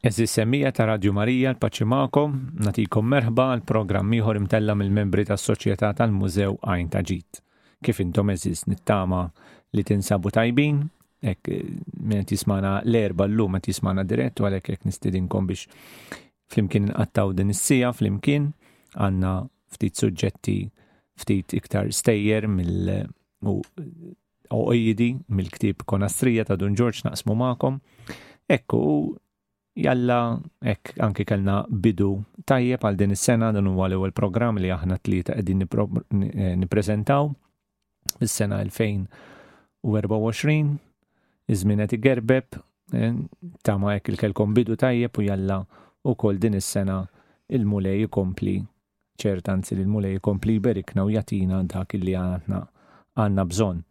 Għeżież semmiegħa ta' Radju Marija l-paċi magħkom, nagħtikom merħba għal programm ieħor imtella' mill-membri tas-Soċjetà tal-Mużew Għajn ta' Ġid. Kif intom għeżież nittama li tinsabu tajbin, hekk minn qed jismana l-erba llum qed jismana dirett u għalhekk hekk nistidinkom biex flimkien inqattaw din is-sija flimkien għandna ftit suġġetti ftit iktar stejjer mill u Għoqidi mill-ktieb Konastrija ta' Dun Ġorġ naqsmu magħkom. Ekku, jalla hekk anki kellna bidu tajjeb għal din is-sena dan huwa l-ewwel programm li aħna tlieta qegħdin eh, nippreżentaw fis-sena 2024 iż-żmien qed igerbeb eh, tama hekk il-kelkom bidu tajjeb u jalla ukoll din is-sena il-mulej ikompli ċert anzi li l-Mulej ikompli jberikna u jagħtina dak li aħna għandna bżonn.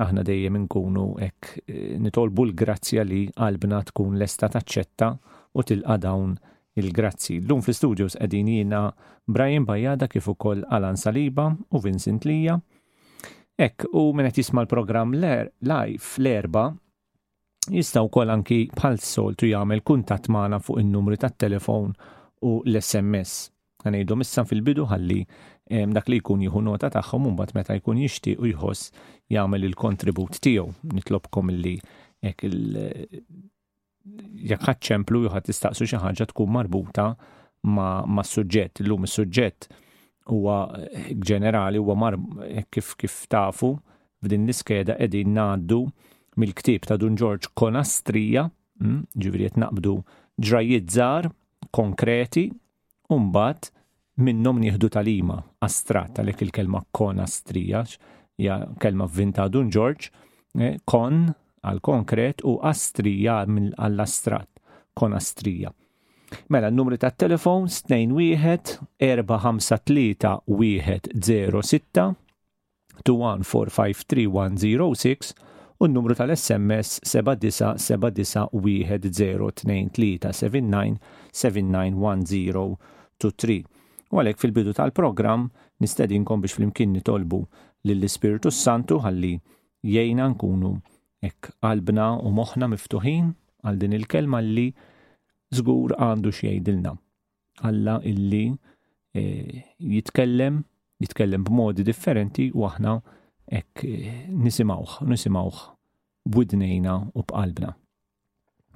Aħna dejjem inkunu hekk eh, nitolbu l-grazzja li qalbna tkun lesta taċċetta u tilqa' dawn il-grazzi. Llum fl-studios qegħdin jiena Brian Bajada kif ukoll Alan Saliba u Vincent Lija. Ek, u minn qed jisma' l-programm live fl-erba' jista' wkoll anki bħal soltu jagħmel kuntatt magħna fuq in-numri tat-telefon u l-SMS. Ngħidhom issa fil-bidu ħalli ehm, dak li jkun jieħu nota tagħhom imbagħad meta jkun jixtieq u jħoss jagħmel il-kontribut tiegħu. Nitlobkom li hekk il jekk ħadd ċemplu jew ħadd tistaqsu xi ħaġa tkun marbuta ma' suġġett. Illum is-suġġett huwa ġenerali huwa mar kif kif tafu F'din l-iskeda qegħdin ngħaddu mill-ktieb ta' Dun Ġorġ Konastrija, mm, ġifieri qed naqbdu ġrajjiet żgħar, konkreti, u mbagħad minnhom nieħdu talima astratt għalhekk il-kelma konastrija hija kelma vin ta' Dun Ġorġ, eh, kon għal konkret u astrija għall-astrat, konastrija. Mela, n-numri ta' telefon 21 453 106 2145310 u n-numru tal-SMS 79721023791023. U għalhekk fil-bidu tal-programm nistedinkom biex flimkien nitolbu lill-Ispirtu s-Santu ħalli jgħinna nkunu hekk qalbna u moħħna miftuħin għal din il-kelma li żgur għandu x'jgħidilna. Alla illi e, jitkellem, jitkellem b'modi differenti u aħna hekk e, nisimawh, nisimawh b'widnejna u b'qalbna.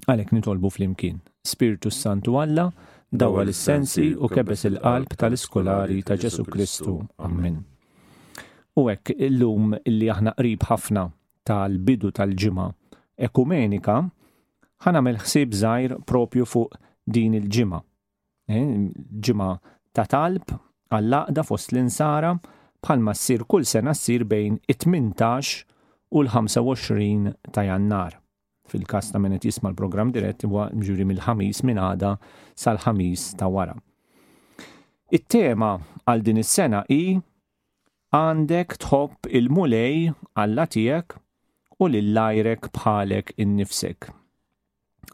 Għalhekk nitolbu flimkien, Spirtu Santu Alla, dawa l-sensi u kebes il-qalb tal-iskolari ta' Ġesu Kristu. Amen. U hekk illum illi aħna qrib ħafna tal-bidu tal-ġimgħa ekumenika, ħa nagħmel ħsieb żgħir propju fuq din il-ġimgħa. Eh, ġimgħa ta' talb għall-laqda fost l-insara bħalma ssir kull sena ssir bejn it-18 u l-25 ta' jannar. Fil-kas ta' menet jisma l-program dirett huwa mġuri mill-ħamis minn għada sal-ħamis ta' wara. It-tema għal din is-sena hi Għandek tħobb il-Mulej Alla tiegħek u lil għajrek bħalek innifsek.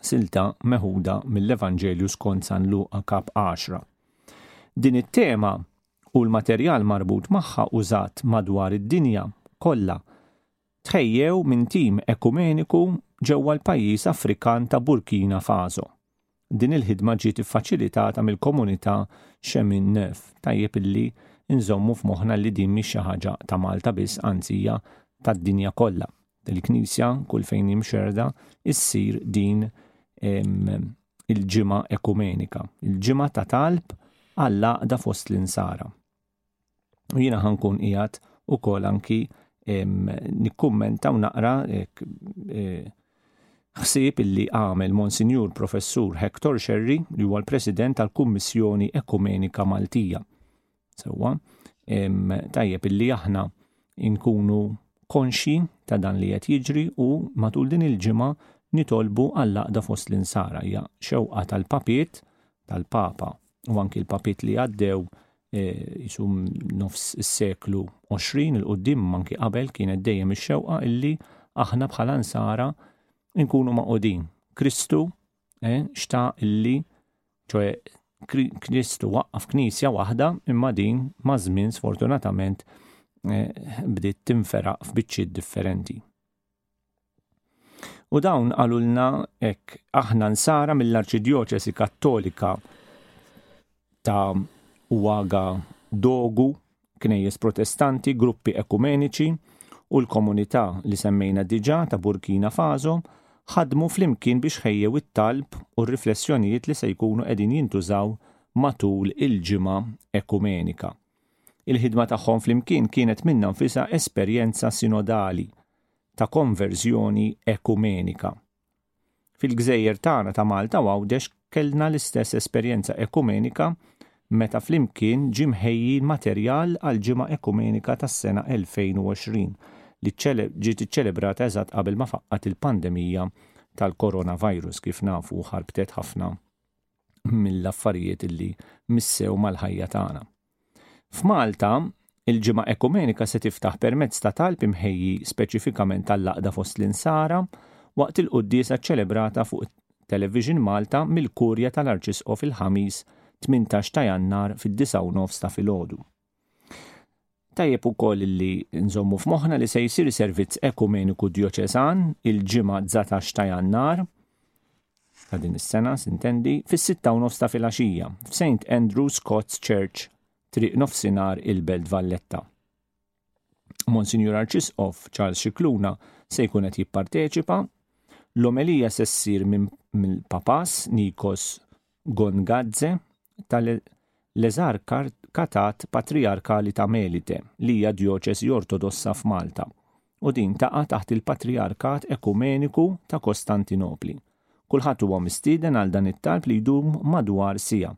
Silta meħuda mill-Evanġelju skont San Luqa kap 10. Din it-tema u l-materjal marbut magħha użat madwar id-dinja kollha tħejjew minn tim ekumeniku ġewwa l-pajjiż Afrikan ta' Burkina Faso. Din il-ħidma ġiet iffaċilitata mill-komunità Chemin Neuf. Tajjeb illi nżommu f'moħħna li din mhix xi ħaġa ta' Malta biss, anzi hija tad-dinja kollha. Il-Knisja kull fejn hi mxerrda ssir din il-ġimgħa ekumenika, il-ġimgħa ta' talb għall-għaqda fost l-insara. U jiena ħankun qiegħed ukoll anki nikkummenta u naqra eh, ħsieb illi għamel Monsinjur Professur Hector Sherry li huwa l-President tal-Kummissjoni Ekumenika Maltija. Sewwa, tajjeb illi aħna inkunu konxji ta' dan li qed jiġri u matul din il-ġimgħa nitolbu għall-laqda fost l-insara hija xewqa tal-papiet tal-papa u anki l-papiet li għaddew E, jisum nofs is-seklu 20 il qudiem manki qabel kienet dejjem ix-xewqa illi aħna bħala nsara nkunu maqodin. Kristu e, xta illi ċoe Kristu waqqaf knisja waħda imma din ma' żmien sfortunatament e, bdiet tinferaq f'biċċiet differenti. U dawn qalulna hekk aħna nsara mill-Arċidjoċesi Kattolika ta' Waga Dogu, knejjes Protestanti, gruppi ekumeniċi u l-komunità li semmejna diġà ta' Burkina Faso ħadmu flimkien biex ħejjew it-talb u r-riflessjonijiet li se jkunu qegħdin jintużaw matul il-Ġimgħa Ekumenika. Il-ħidma tagħhom flimkien kienet minnha nfisha esperjenza sinodali ta' konverżjoni ekumenika. Fil-gżejjer tagħna ta' Malta u Għawdex kellna l-istess esperjenza ekumenika meta flimkien ġie mħejji l-materjal għall-Ġimgħa Ekumenika tas-sena 2020 li ġiet iċċelebrata eżatt qabel ma faqqgħet il-pandemija tal-coronavirus kif nafu u ħarbtet ħafna mill-affarijiet li missew mal-ħajja tagħna. F'Malta, il-Ġimgħa Ekumenika se tiftaħ permezz ta' talb imħejji speċifikament għall-għaqda fost l-Insara waqt il-quddiesa ċċelebrata fuq Television Malta mill-Kurja tal-Arċisqof il-Ħamis 18 ta' Jannar fid-9 u nofs ta' filgħodu. Tajjeb ukoll li nżommu f'moħħna li se jsir servizz ekumeniku djoċesan il-ġimgħa 19 ta' Jannar ta' din is-sena sintendi fis-sitta u nofs ta' filgħaxija f'St Andrew Scots Church triq nofsinhar il-Belt Valletta. Monsinjur Arċisqof Charles Xikluna se jkun qed jipparteċipa. L-omelija se ssir minn Papas Nikos Gongadze tal-Eżarkatat Patrijarkali ta' Melite, li hija djoċesi Ortodossa f'Malta, u din taqa' taħt il-Patrijarkat Ekumeniku ta' Kostantinopli. Kulħadd huwa mistieden għal dan it-talb li jdum madwar siegħa.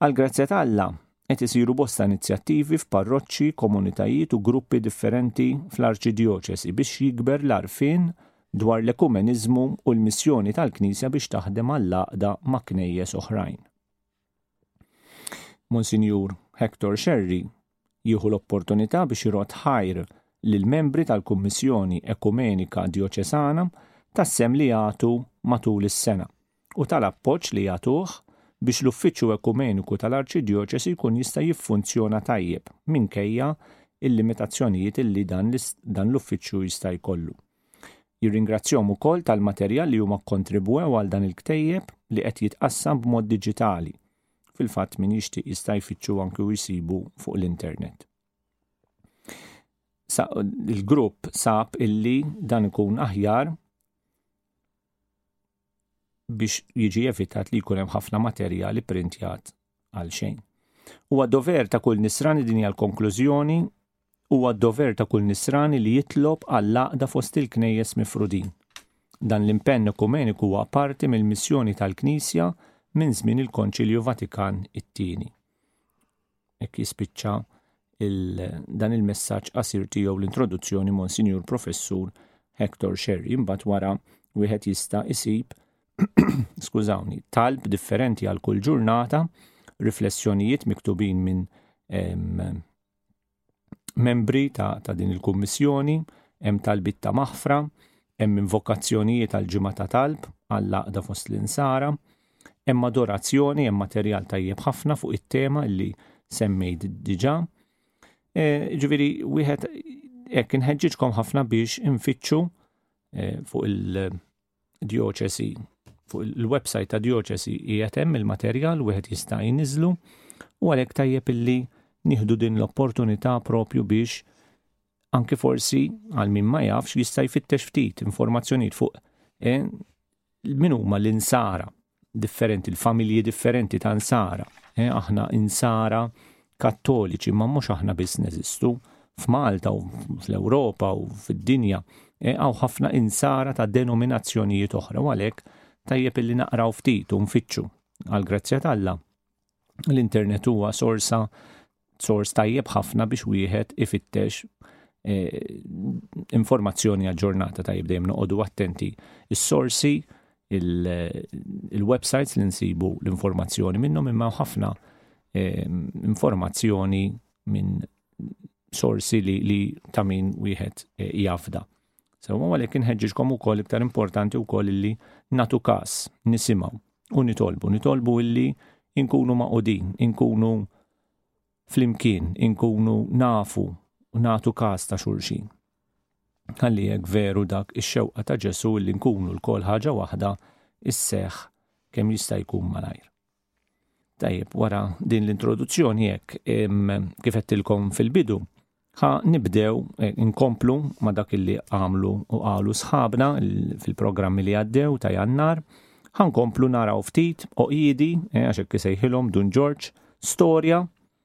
Għall-grazzja ta' Alla, qed isiru bosta inizjattivi f'parroċċi, komunitajiet u gruppi differenti fl-Arċidjoċesi biex jikber l-għarfien dwar l-ekumeniżmu u l-missjoni tal-Knisja biex taħdem għall-għaqda ma' Knejjes oħrajn. Monsinjur Hector Scerri jieħu l-opportunità biex irodd ħajr lill-membri tal-Kummissjoni Ekumenika Djoċesana tas-sehem li jagħtu matul is-sena. u tal-appoġġ li jagħtuh biex l-Uffiċċju Ekumeniku tal-Arċidjoċesi jkun jista' jiffunzjona tajjeb minkejja l-limitazzjonijiet li dan l-uffiċċju jista' jkollu. Jirringrazzjahom ukoll tal-materjal li huma kkontribwew għal dan il-ktejjeb li qed jitqassam b'mod diġitali, fil-fatt min jixtieq jista' jfittxu anki u jsibu fuq l-internet il-grupp sab illi dan ikun aħjar biex jiġi evitat li jkun hemm ħafna materjal ipprintjat għal xejn. Huwa dover ta' kull nisrani din hija l-konklużjoni huwa dover ta' kull nisrani li jitlob għall-għaqda fost il-knejjes mifrudin. Dan l-impenn ekumeniku huwa parti mill-missjoni tal-Knisja minn żmien il-Konċilju Vatikan it-tieni. Hekk jispiċċa dan il-messaġġ qasir tiegħu l-introduzzjoni Monsinjur Professur Hector Sherry. Imbagħad wara wieħed jista' isib skużawni, talb differenti għal kull ġurnata, riflessjonijiet miktubin minn membri ta', ta din il-kummissjoni, hemm talbit ta' maħfra, Hemm invokazzjonijiet għall-Ġimgħa ta' Talb, għall-għaqda fost l-Insara. Hemm adorazzjoni, hemm materjal tajjeb ħafna fuq it-tema li semmejt diġà. E, ġifieri wieħed hekk inħeġġiġkom ħafna biex infittxu e, fuq il-dioċesi fuq il-website ta' dioċesi qiegħed hemm il-materjal wieħed jista' jniżlu u għalhekk tajjeb illi nieħdu din l-opportunità propju biex Anki forsi għal min ma jafx jista' jfittex ftit informazzjonijiet fuq e, min huma l-insara differenti, l-familji differenti ta' insara. E, aħna insara kattoliċi, ma mhux aħna biss neżistu f'Malta u fl-Ewropa u fid-dinja e, għaw ħafna insara ta' denominazzjonijiet oħra u għalhekk tajjeb illi naqraw ftit u nfittxu għal grazzja t'Alla l-internet huwa sorsa sors tajjeb ħafna biex wieħed ifittex eh, informazzjoni aġġornata tajjeb dejjem noqogħdu attenti. Is-sorsi il-websites li nsibu l-informazzjoni minnhom imma ħafna eh, informazzjoni minn sorsi li, li ta' min wieħed eh, jafda. Sewwa so, għalhekk inħeġġiġkom ukoll iktar importanti wkoll illi natu każ, nisimgħu u nitolbu, nitolbu illi inkunu maqudin, inkunu flimkien, inkunu nafu u natu każ ta' xulxin. Għalli jekk veru dak ix-xewqa ta' Ġesu illi nkunu l-kol ħaġa waħda isseħ kemm jista' jkun malajr. Tajjeb, wara din l-introduzzjoni hekk kif qedtilkom fil-bidu, ħa nibdew eh, inkomplu ma dak li għamlu u qalu sħabna fil-programmi li għaddew ta' jannar, ħa nkomplu naraw ftit oqidi, eh, għax hekk isejħilhom Dun George, storja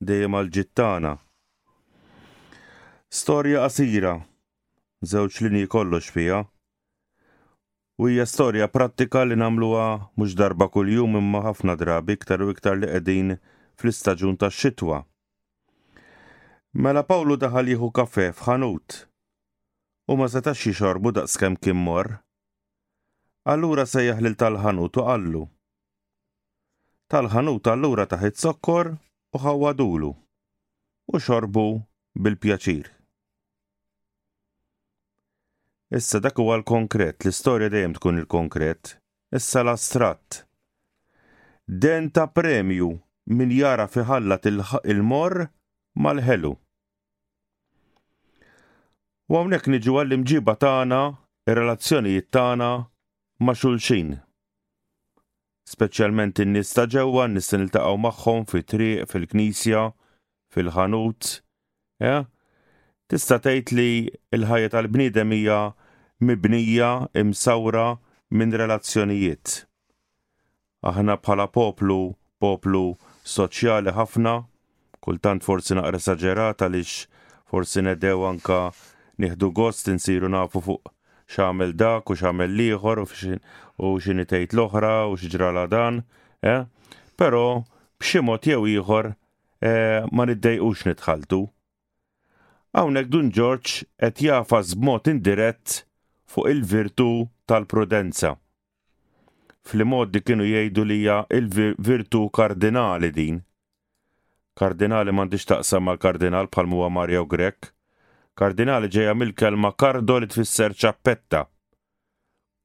dejjem għall-ġid tagħna. Storja qasira, żewġ linji kollox fiha, u hija storja prattika li nagħmluha mhux darba kuljum imma ħafna drabi iktar u iktar li qegħdin fl-istaġun tax-xitwa. Mela Pawlu daħal jieħu kafè f'ħanut u ma setax jixorbu daqskemm kien morr. Allura sejjaħ lil tal-ħanut u qallu, tal-ħanut allura tah iz-zokkor u ħawwadulu u xorbu bil-pjaċir. Issa dak huwa l-konkret, l-istorja dejjem tkun il-konkret, issa l-astratt. Den ta' premju min jara fiħallat il-morr mal-ħelu. U hawnhekk niġu għall-imġiba tagħna, ir-relazzjonijiet tagħna ma' xulxin. Speċjalment in-nies ta' ġewwa, n-nies li niltaqgħu magħhom fit-triq, fil-knisja, fil-ħanut. Eh? Tista' tgħid li l-ħajja tal-bniedem hija mibnija, imsawra minn relazzjonijiet. Aħna bħala poplu, poplu soċjali ħafna, kultant forsi naqra esaġerat għaliex forsi nedhew anke nieħdu gost insiru nafu fuq x'għamel dak u x'għamel l-ieħor u x'inhi tgħid l-oħra u x'ġralha dan, eh? Però b'xi mod jew ieħor eh, ma niddejqux nitħalltu. Hawnhekk Dun Ġorġ qed jagħfas b'mod indirett fuq il-virtu tal-prudenza. Fl-imgħoddi kienu jgħidu li hija l-virtù kardinali din. Kardinali m'għandhiex taqsam mal-kardinal bħal huwa Mario Grech. Kardinali ġejja mill-kelma kardo li tfisser ċappetta.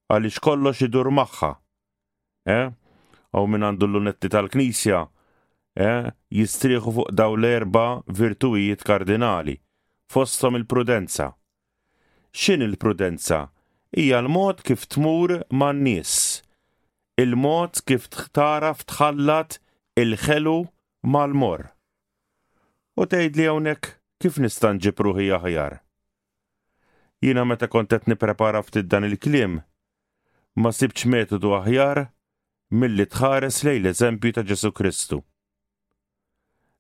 Għaliex kollox idur magħha. Eh? Aw min għandu l-lunetti tal-Knisja, eh? jistrieħu fuq daw l-erba' virtuwijiet kardinali, fosthom il-prudenza. X'inhi l-prudenza? Hija l-mod kif tmur man-nies. Il-mod kif tagħraf tħallat il-ħelu mal-morr. U tgħidli hawnhekk kif nista' nġib ruħi aħjar? Jiena meta kont qed nipprepara ftit dan il-kliem, ma sibtx metodu aħjar milli tħares lejn l-eżempju ta' Ġesù Kristu.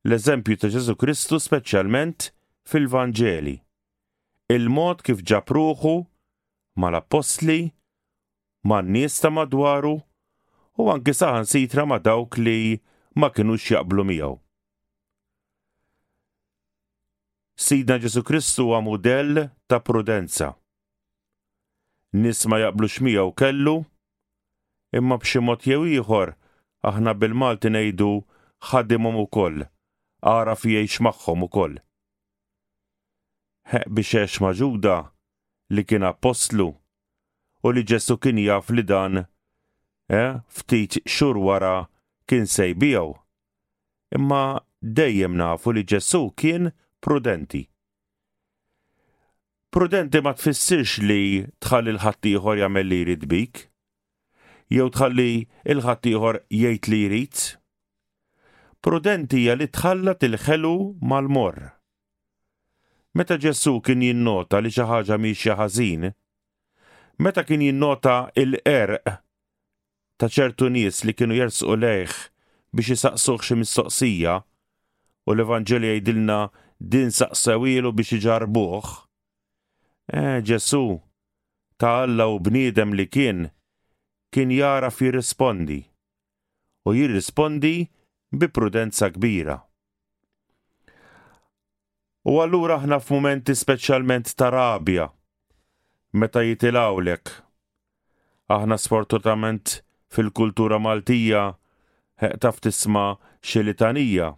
L-eżempju ta' Ġesù Kristu speċjalment fil-Vanġeli. il-mod kif ġab ruħu mal-appostli, man-nies ta' madwaru, u anki saħansitra ma' dawk li ma kinux jaqblu miegħu. Sidna Ġesu Kristu huwa mudell ta' prudenza. Nies ma jaqblux miegħu kellu, imma b'xi mod jew ieħor aħna bil-Malti ngħidu ħadimhom ukoll, għaraf jgħix magħhom ukoll. Ħeqq biex għex ma' Ġuda, li kien appostlu, u li Ġesù kien jaf li dan, eh, ftit xhur wara kien se jbiegħu. Imma dejjem nafu li Ġesù kien prudenti. Prudenti ma tfissirx li tħalli l-ħaddieħor jagħmel li jrid bik. jew tħalli l-ħaddieħor jgħid li jrid. Prudenti hija li tħallat il-ħelu mal-morr. Meta Ġesù kien jinnota li xi ħaġa miexja ħażin, meta kien jinnota l-qerq ta' ċertu nies li kienu jersqu lejh biex isaqsuh xi mistoqsija, u l-Evanġelju jgħidilna din saqsewilu biex iġarbuh. Eh, Ġesù ta' Alla u bniedem li kien, kien jagħraf jirrispondi, u jirrispondi bi prudenza kbira. U allura aħna f'mumenti speċjalment ta' rabja, meta jitilgħulek, aħna sfortunatament fil-kultura Maltija taf tisma' xi litanija,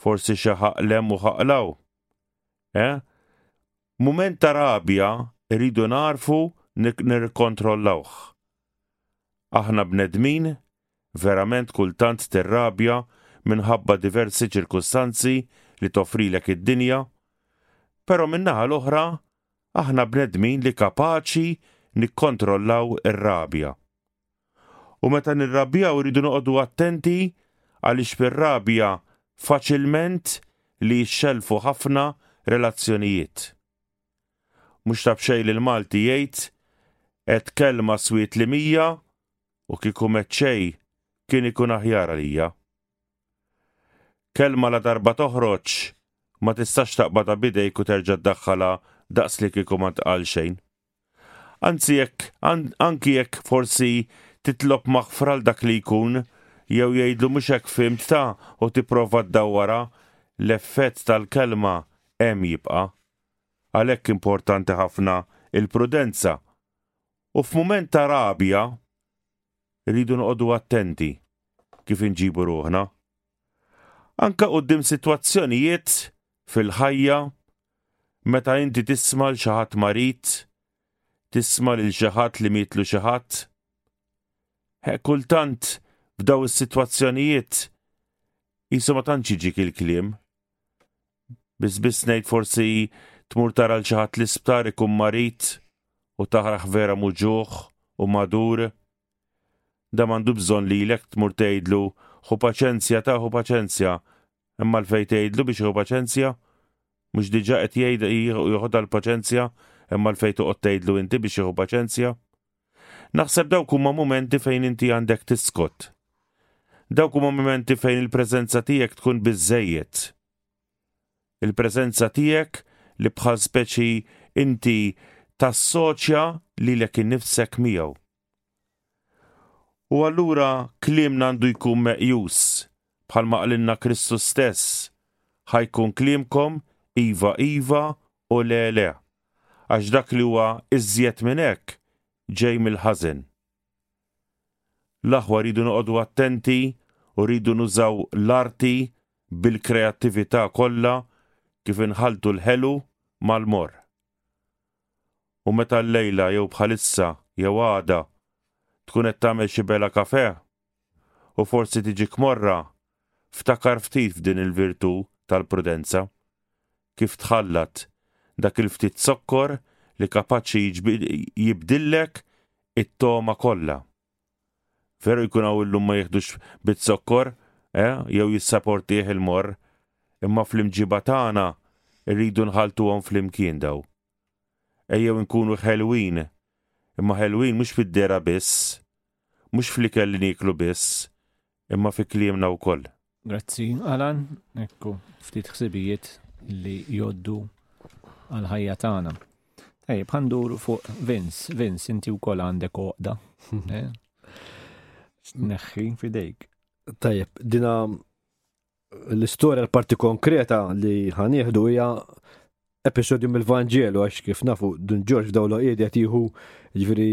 forsi xi ħaqlem u ħaqlaw, eh? Mument ta' rabja rridu nagħrfu nirrikkontrollawh. Aħna bnedmin, verament kultant tirrabja minħabba diversi ċirkustanzi li toffrilek id-dinja, però min-naħa l-oħra aħna bnedmin li kapaċi nikkontrollaw ir-rabja. U meta nirrabjaw irridu noqogħdu attenti għaliex fir-rabja faċilment li jixxellfu ħafna relazzjonijiet. Mhux ta' b'xejn li l-Malti jgħid Għedt kelma swietli mija u kieku m'għedt xejn kien ikun aħjar għalija. Kelma la darba toħroġ ma tistax taqbadha b'idejk u terġa' ddaħħalha daqs li kieku ma ntqal xejn. Anzi jekk anki jekk forsi titlob maħfra għal dak li jkun, jew jgħidlu mhux hekk fhimt ta' u tipprova ddawwarha, l-effett tal-kelma hemm jibqa'. Għalhekk importanti ħafna l-prudenza. U f'mument ta' rabja rridu noqogħdu attenti kif inġibu ruħna. Anke quddiem sitwazzjonijiet fil-ħajja meta inti tisma' l xi ħadd marid, tisma' lil xi ħadd li mietlu xi ħadd. He kultant f'daw is-sitwazzjonijiet qisu ma tantx jiġik il-kliem. Biss biss ngħid forsi tmur tara l xi ħadd l-isptar ikun marid u taħraħ vera muġuħ u madur. Da m'għandu bżonn lilek tmur tgħidlu, Ħu paċenzja, ta ħu paċenzja. Hemm għalfejn tgħidlu biex jieħu paċenzja? Mhux diġà qed jgħid joħodha l-paċenzja, hemm għalfejn toqgħod tgħidlu inti biex jieħu paċenzja? Naħseb dawk huma mumenti fejn inti għandek tiskot. Dawk huma mumenti fejn il-preżenza tiegħek tkun biżżejjed. Il-preżenza tiegħek, li bħal speċi inti tassoċja lilek innifsek miegħu. U allura kliemna għandu jkun meqjus, bħalma qalilna Kristu stess, ħa jkun kliemkom iva iva u le le, għax dak li huwa iżjed minn hekk ġej mill-ħażen. L-aħwa rridu noqogħdu attenti u rridu nużaw l-arti bil-kreattività kollha kif inħalltu l-ħelu mal-morr. U meta llejla jew bħalissa jew għada tkun qed tagħmel xi bela kafè u forsi tiġik morra, ftakar ftit f'din il-virtù tal-prudenza. kif tħallat dak il-ftit zokkor li kapaċi jibdillek it-togħma kollha. Veru jkun hawn illum ma jieħdux biz-zokkor, eh, jew jissaportih il-morr, imma fl-imġiba tagħna rridu nħalltuhom flimkien daw. Ejjew inkunu ħelwin, imma ħelwin mhux fid-dera biss, mhux fl-ikel li nieklu biss, imma fi kliemna wkoll. Grazzi, Alan, ekku ftit ħsibijiet li joddu għal ħajja tagħna. Ej, bħandur fuq Vince, Vince, inti u kol għandek oqda. Eh? Neħħi fidejk. Tajjeb, dina l-istoria l-parti konkreta li ħanieħdu hija episodju mill-Vangelu għax kif nafu Dun Ġorġ dawla qiegħed jieħu ġifieri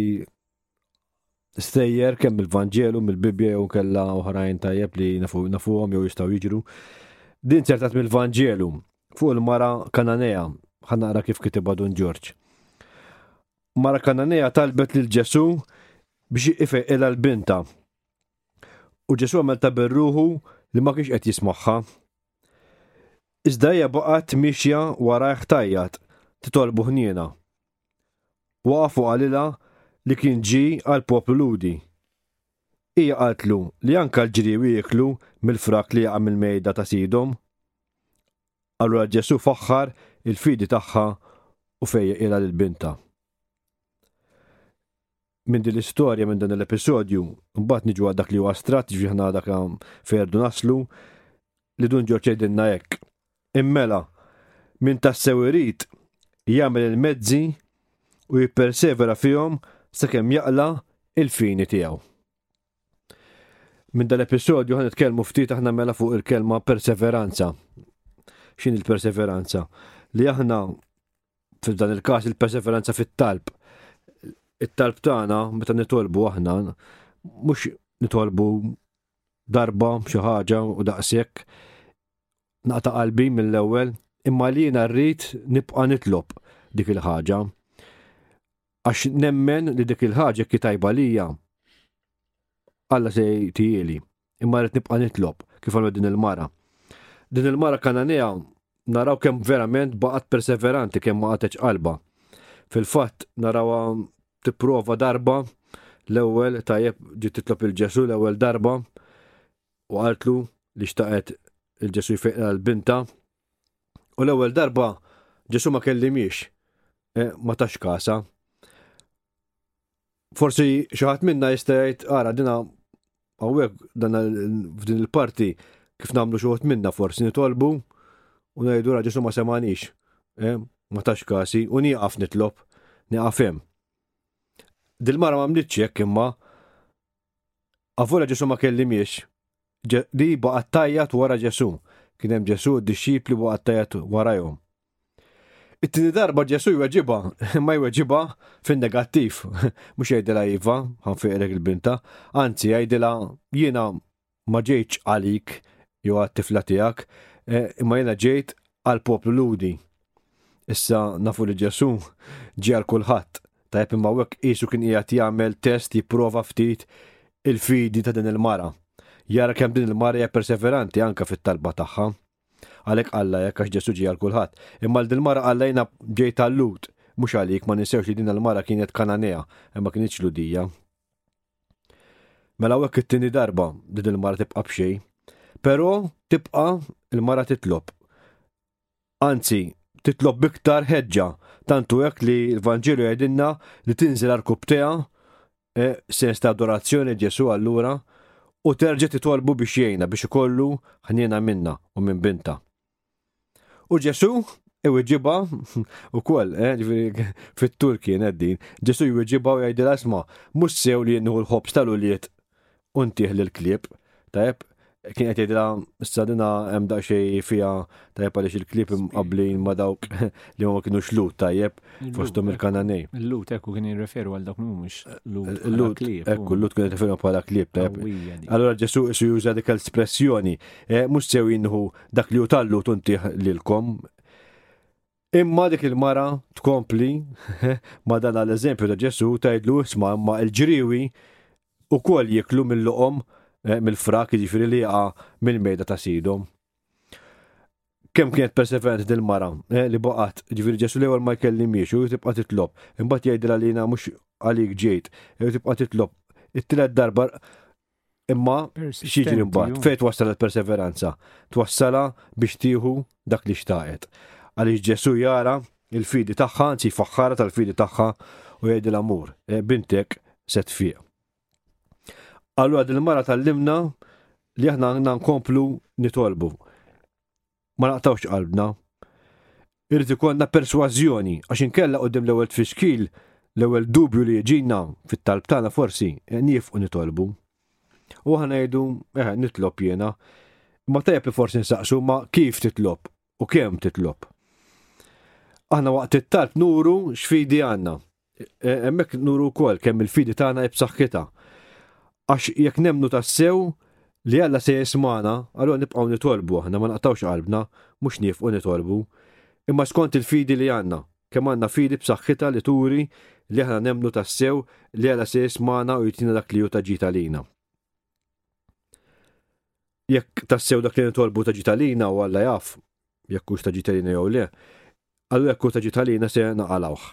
stejjer kemm il-Vanġelu, mill-Bibbja jew kella oħrajn tajjeb li nafuhom jew jistgħu jiġru. Din ċertat mill-Vanġelu fuq il-mara Kananea, ħan naqra kif kitibha Dun Ġorġ. Mara Kananea talbet lil Ġesu biex ifeqilha l-binta. U Ġesu għamel ta' berruħu li ma kienx qed jismaħħa. Iżda hija baqgħet mixja warajh tajjat, titolbu ħniena. Waqaf u qalilha li kien ġie għall-poplu Lhudi. Hija qaltlu li anke l-ġriewi jieklu mill-frak li jaqa' mill-mejda ta' sidhom. Allura Ġesù faħħar il-fidi tagħha u fejjeqilha lil bintha. minn din l-istorja, minn dan l-episodju, mbagħad niġu għal dak li huwa astratt, ġifieri aħna dak ferdu naslu, li dun ġorġ jgħidilna hekk. Immela, minn tassew irid jagħmel il-mezzi u jippersevera fihom sakemm jaqla il-fini tiegħu. Minn dal-episodju ħan nitkellmu ftit aħna mela fuq il-kelma perseveranza. X'in il-perseveranza? Li aħna F'dan il-każ il-perseveranza fit-talb. It-talb tagħna meta nitolbu aħna mhux nitolbu darba xi ħaġa u daqshekk naqta' qalbi mill-ewwel imma li jiena rrid nibqa' nitlob dik il-ħaġa. Għax nemmen li dik il-ħaġa ki tajba lija Alla se jtieli. Imma rrid nibqa' nitlob kif għamlet din il-mara. Din il-mara Kananea naraw kemm verament baqgħet perseveranti kemm ma qatex qalba. Fil-fatt narawha tipprova darba l-ewwel tajjeb ġiet titlob il-Ġesu l-ewwel darba u qaltlu li xtaqet il-Ġesu jfejq għal binta u l-ewwel darba Ġesu ma kellimiex eh, ma tax kasa Forsi xi ħadd minna jista' jgħid ara dina hawnhekk dan f'din il-parti kif nagħmlu xi minna forsi nitolbu u ngħidu ra Ġesu ma semanix. Eh, ma tax kasi u nieqaf nitlob, nieqaf hemm. Dil-mara ma mlitx hekk imma Għavura Ġesu ma kellimiex. Di baqgħet tajjat wara Ġesu. Kien hemm Ġesu d-dixxipli baqgħet tajjat warajhom. It-tieni darba Ġesu jweġibha, imma jweġibha fin-negattiv. Mhux jgħidilha iva, ħanfiqrek il-binta, anzi jgħidilha jiena ma ġejtx għalik jew għat-tifla tiegħek, e, imma jiena ġejt għal poplu ludi. Issa nafu li Ġesu ġie għal kulħadd, tajb imma hekk qisu kien qiegħed jagħmel test jipprova ftit il-fidi ta' din il-mara. Jara kemm din il-mara hija perseveranti anke fit-talba tagħha. Għalhekk Alla jekk għax Ġesu ġie għal kulħadd, imma l din mara Alla jiena ġejt għal lud, mhux għalik ma ninsewx li din il-mara kienet kananea, imma kienx ludija. Mela hawnhekk it-tieni darba din il-mara tibqa' b'xej. Però tibqa' il-mara titlob. Anzi, titlob biktar ħeġġa, tantu hekk li l-Vanġelu jgħidilna li tinżel arkub teha, e, sens ta' adorazzjoni Ġesu allura, u terġa' titolbu biex jgħinha biex ikollu ħniena minna u minn bintha. U Ġesu iwiġibha ukoll, eh, ġifieri fit-tul kien din, Ġesu jwiġibha u jgħidilha isma' mhux sew li jinnuħu l-ħobż tal-ulied u ntih lil klieb. Tajjeb, kien qed jgħidilha issa dina hemm daqsxejn fiha tajjeb għaliex il-klieb imqabblin ma' dawk li ma kienu xlut tajjeb fosthom il-Kananej. Il-lut ekku kien jirreferu għal dawk mhumiex lut klieb. Ekku l-lut kien jirreferu bħala klieb tajjeb. Allura Ġesu isu juża dik l-espressjoni eh, mhux sew jinħu dak li utallu tuntih lilkom. Imma dik il-mara tkompli ma dan l-eżempju ta' Ġesu tajdlu isma' imma l-ġriwi u kol jiklu mill-loqom eh, mill-frak ġifiri li jaqa mill-mejda ta' sidom. Kem kienet perseverant dil-mara eh, li baqat ġifiri Ġesu li ma jkelli miex u tibqa titlob. Imbat jgħidila li jina mux għalik ġejt, u tibqa titlob. It-tlet darba Imma xieġi imbagħad, fejn twassal il-perseveranza, twassala biex tieħu dak li xtaqet. Għaliex Ġesu jara il-fidi tagħha, anzi faħħara tal-fidi tagħha u jgħid l-amur, eh, bintek se tfiq. Allura din mara tal-limna li aħna għandna nkomplu nitolbu. ma naqtawx qalbna. Irrid ikollna persważjoni għax inkella qudiem l-ewwel tfixkil, l-ewwel dubju li jiġina fit-talb tagħna forsi nifqu nitolbu. U aħna ngħidu, eh, nitlob jiena. Ma tajjeb li forsi nsaqsu ma kif titlob u kemm titlob. Aħna waqt it-talb nuru x'fidi għandna E, hemmhekk nuru wkoll kemm il-fidi tagħna b'saħħitha. Għax jekk nemnu tassew li Alla se jismana, allura nibqgħu nitolbu aħna ma naqtawx qalbna, mhux nifqu nitolbu. Imma skont il-fidi li għandna, kemm għandna fidi b'saħħitha li turi li aħna nemnu tassew li Alla se jismana u jitina dak li hu taġita lina. Jekk tassew dak li nitolbu taġita lina u Alla jaf, jekk hux taġita lina jew le, Allura jekk hu ta' ġid għalina se naqalgħuh.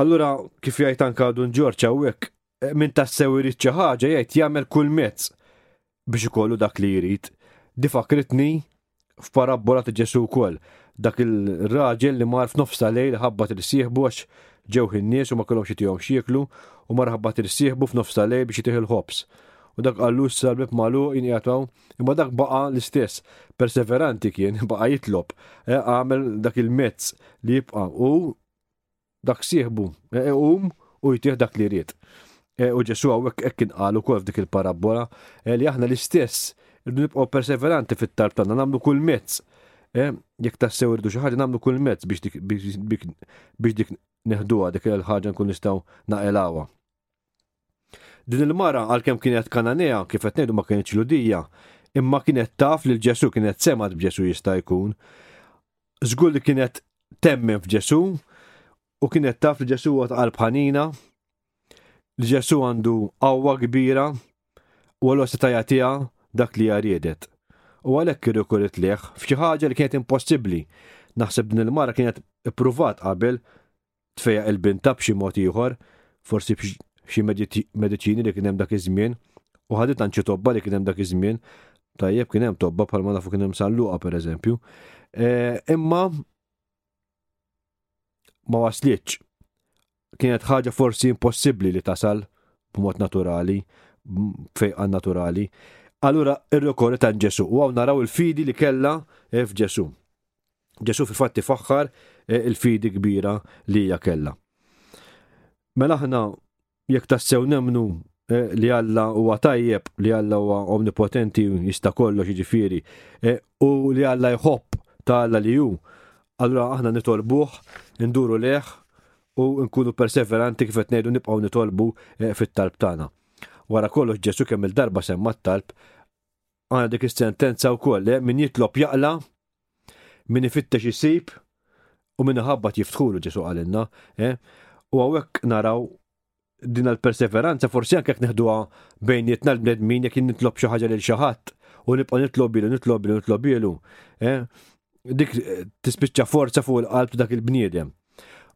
Allura kif jgħid anka Dun Ġorġ hawnhekk, eh, min tassew irid xi ħaġa jgħid jagħmel kull mezz biex ikollu dak li jrid. Difakritni f'parabbola ta' Ġesu wkoll dak il-raġel li mar f'nofs ta' lejl ħabbat il-sieħbu għax ġew in-nies u ma kellhomx itihom xieklu u mar ħabbat il-sieħbu f'nofs ta' lejl biex jitih il-ħobs. U dak qallu s-salbib malu inqiegħed Imma dak baqa l-istess, perseveranti kien, baqa jitlob, e, għamel dak il-mezz li jibqa u dak sieħbu, e, e, um u jtieħ dak li rrit. E, u ġesu għawek ekk kien qalu kol f'dik il-parabola, li aħna l-istess, irdu nibqaw perseveranti fit-tarb tagħna, nagħmlu kull mezz. Jekk tassew irdu xi ħaġa nagħmlu kull mezz biex dik neħduha dik il-ħaġa nkun nistgħu naqilawha. Din il-mara għalkemm kienet Kananea, kif qed ngħidu ma kienx Ludija, imma kienet taf lil Ġesù, kienet semgħet b'Ġesù jista' jkun. Żgur li kienet temmen f'Ġesù u kienet taf li Ġesù għad qalb ħanina, li Ġesù għandu qawwa kbira u għallu se tajatija dak li jariedet. U għalhekk irrikurit liħ f'xi ħaġa li kienet impossibbli. Naħseb din il-mara kienet ippruvat qabel tfejjaq il-bintha b'xi mod ieħor, forsi b'xi mediċini li kien hemm dak iż-żmien, u ħaditha xi tobba li kien hemm dak iż-żmien, tajjeb kien hemm tobba bħalma nafu kien hemm salluqa pereżempju. E, imma ma waslitx. Kienet ħaġa forsi impossibbli li tasal b'mod naturali, fejqan naturali. Allura ir-rikori ta' Ġesu u għaw naraw il-fidi li kella f'Ġesu. Ġesù fil-fatt ifaħħar eh, il-fidi kbira li hija kellha. Mela aħna jekk tassew nemnu eh, li Alla huwa tajjeb, li Alla huwa omnipotenti jista' kollox jiġifieri, eh, u li Alla jħobb ta' Alla li hu, allura aħna nitolbuh, induru leħ u nkunu perseveranti kif qed ngħidu nibqgħu nitolbu eh, fit-talb tagħna. Wara kollox Ġesu kemm il-darba semma t-talb Għana dik is-sentenza wkoll le, min jitlob jaqla, min ifittex isib, u min iħabbat jiftħulu ġesu għalinna, eh? u għawek naraw din l-perseveranza forsi anke jekk neħduha bejnietna l-bnedmin jekk nitlob xi ħaġa lil xi ħadd u nibqa' nitlob ilu, nitlob ilu, nitlob ilu. Eh? Dik eh, tispiċċa forza fuq il-qalb dak il-bniedem.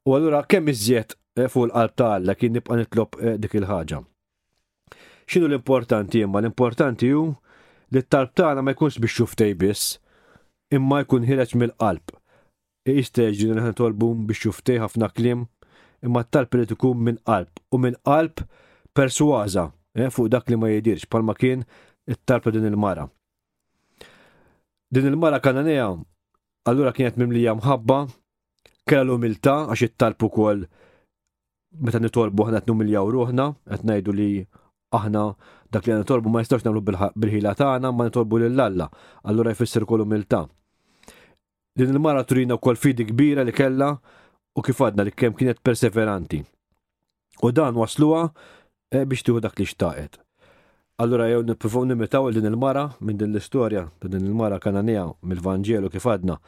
U allura kemm iżjed eh, fuq il-qalb ta' Alla kien nibqa' nitlob dik il-ħaġa. X'inhu l-importanti imma l-importanti hu li t-talb tagħna ma jkunx biex xuftej biss, imma jkun ħireġ mill-qalb. Iqis teġdi li aħna nitolbu biex xuftej ħafna kliem, imma t-talb irid ikun minn qalb u minn qalb persważa eh, fuq dak li ma jidhirx bħalma kien it-talb ta' din il-mara. Din il-mara Kananea allura kienet mimlija mħabba, kellha l-umiltà għax it-talb ukoll meta nitolbu aħna qed numiljaw ruħna, qed ngħidu li aħna dak li nitolbu ma nistax nagħmlu bil-ħila tagħna ma nitolbu lil Alla. Allura jfisser kol umiltà. Din il-mara turina wkoll fidi kbira li kellha u kif għadna li kemm kienet perseveranti. U dan wasluha Eh, biex tieħu dak li xtaqet. Allura jew nippruvaw nimitaw din il-mara minn din l-istorja ta' din il-mara kananija mill-Vanġelu kif għadna.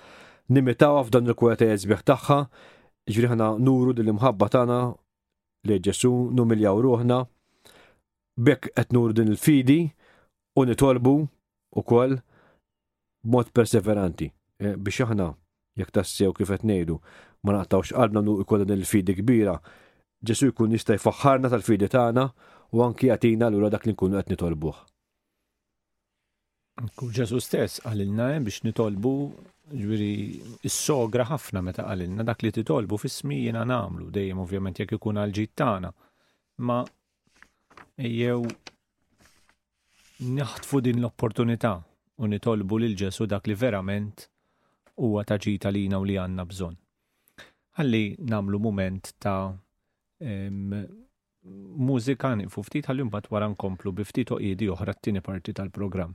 Nimitawha f'dan il-kweta jezbieħ tagħha, ġifieri ħana nuru din l-imħabba tagħna li Ġesu numiljaw ruħna. Bekk qed nuru din il-fidi u nitolbu ukoll b'mod perseveranti eh, biex aħna jekk tassew kif qed ngħidu ma naqtawx qalbna nu ikollna din il-fidi kbira, Ġesu jkun jista' jfaħħarna tal-fidi tagħna u anki jagħtina lura dak li nkunu qed nitolbuh. Ġesu stess qalilna eh, biex nitolbu ġviri s-sogra ħafna meta qalilna dak li titolbu fis-smi jiena nagħmlu dejjem ovvjament jekk ikun għal ġid tagħna. Ma Ejjew naħtfu din l-opportunità u nitolbu lil Ġesu dak li verament huwa ta' ġid għalina u li għandna bżonn. Ħalli nagħmlu mument ta' mużika nifu ftit ħalli mbagħad wara nkomplu bi ftit oqiedi oħra t-tieni parti tal-programm.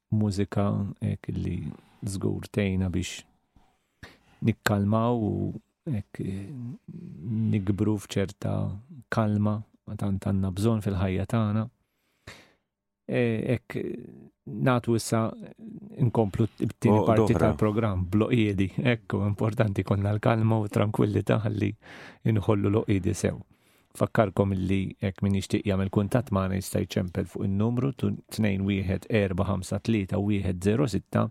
mużika hekk li żgur tejna biex nikkalmaw u hekk eh, nikbru f'ċerta kalma ma tant għandna bżonn fil-ħajja tagħna. Hekk eh, natu issa nkomplu t-tini parti tal-programm bloqidi, ekku importanti konna l-kalma u tranquillita għalli inħollu loqidi sew. Nfakkarkom illi jekk min jixtieq jagħmel kuntatt magħna jista' jċempel fuq in-numru 21453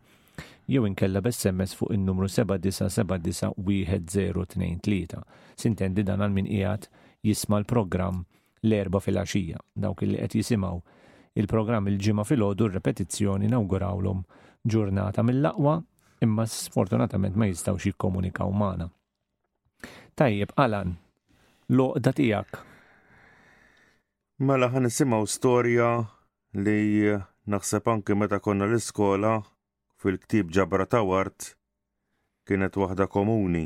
jew inkella b'SMS fuq in-numru 79791023. Sintendi dan għal min qiegħed jisma' l-programm l-erba' filgħaxija. Dawk li qed jisimgħu il-programm il-ġimgħa filgħodu r-repetizzjoni nawgurawlhom ġurnata mill-aqwa imma sfortunatament ma jistgħux jikkomunikaw magħna. Tajjeb, Alan, l-għoqda tiegħek. Mela ħa nisimgħu storja li naħseb anki meta konna l-iskola fil-ktieb ġabra ta' wart kienet waħda komuni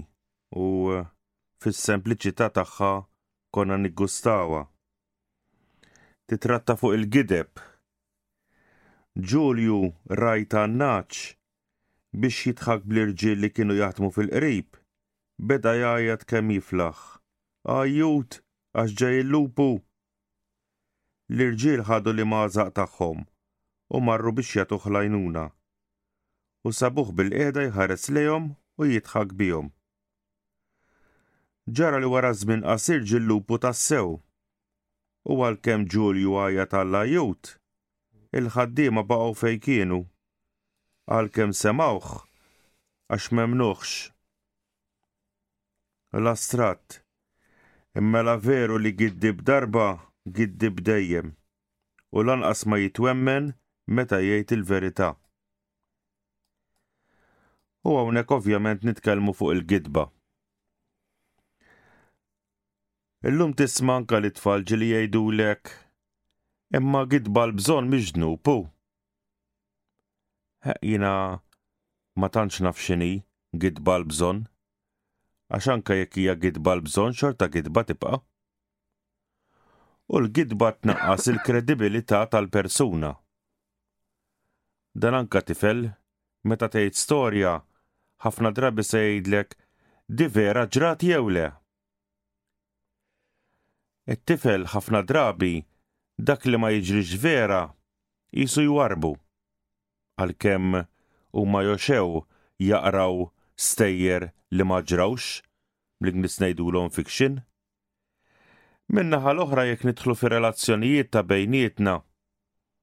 u fis-sempliċità tagħha konna niggustawha. Titratta fuq il-gideb. Ġulju rajt għannaċ biex jidħak bl-irġiel li kienu jaħdmu fil-qrib, beda jgħajjat kemm jiflaħ, Għajjut, għax ġej il-lupu! L-irġiel ħadu l-imgħażaq tagħhom u marru biex jagħtuh l-għajnuna. U sabuh bilqiegħda jħares lejhom u jidħak bihom. Ġara li wara żmien qasir ġie l-lupu tassew U għalkemm Ġulju għajjat għall-għajjut, il-ħaddiema baqgħu fejn kienu. Għalkemm semgħuh, għax m'emmnuhx. L-astratt. Immela veru li giddib darba, giddib dejjem. U lanqas ma jitwemmen meta jgħid il-verità. U hawnhekk ovvjament nitkellmu fuq il-gidba. Illum tisma' anka lit-tfal ġieli jgħidulek, Imma gidba l-bżonn mhix dnub, hu? Heq jiena ma tantx naf x'inhi gidba l-bżonn, għax anka jekk hija gidba l-bżonn xorta gidba tibqa'. U l-gidba tnaqqas il-kredibilità tal-persuna. Dan anke tifel, meta tgħid storja, ħafna drabi se jgħidlek di vera ġrat jew le. It-tifel ħafna drabi dak li ma jiġrix vera qisu jwarbu. Għalkemm huma joxew jaqraw stejjer li ma ġrawx, bl-Ingliż ngħidulhom fiction, Min-naħa l-oħra jekk nidħlu fi relazzjonijiet ta' bejnietna,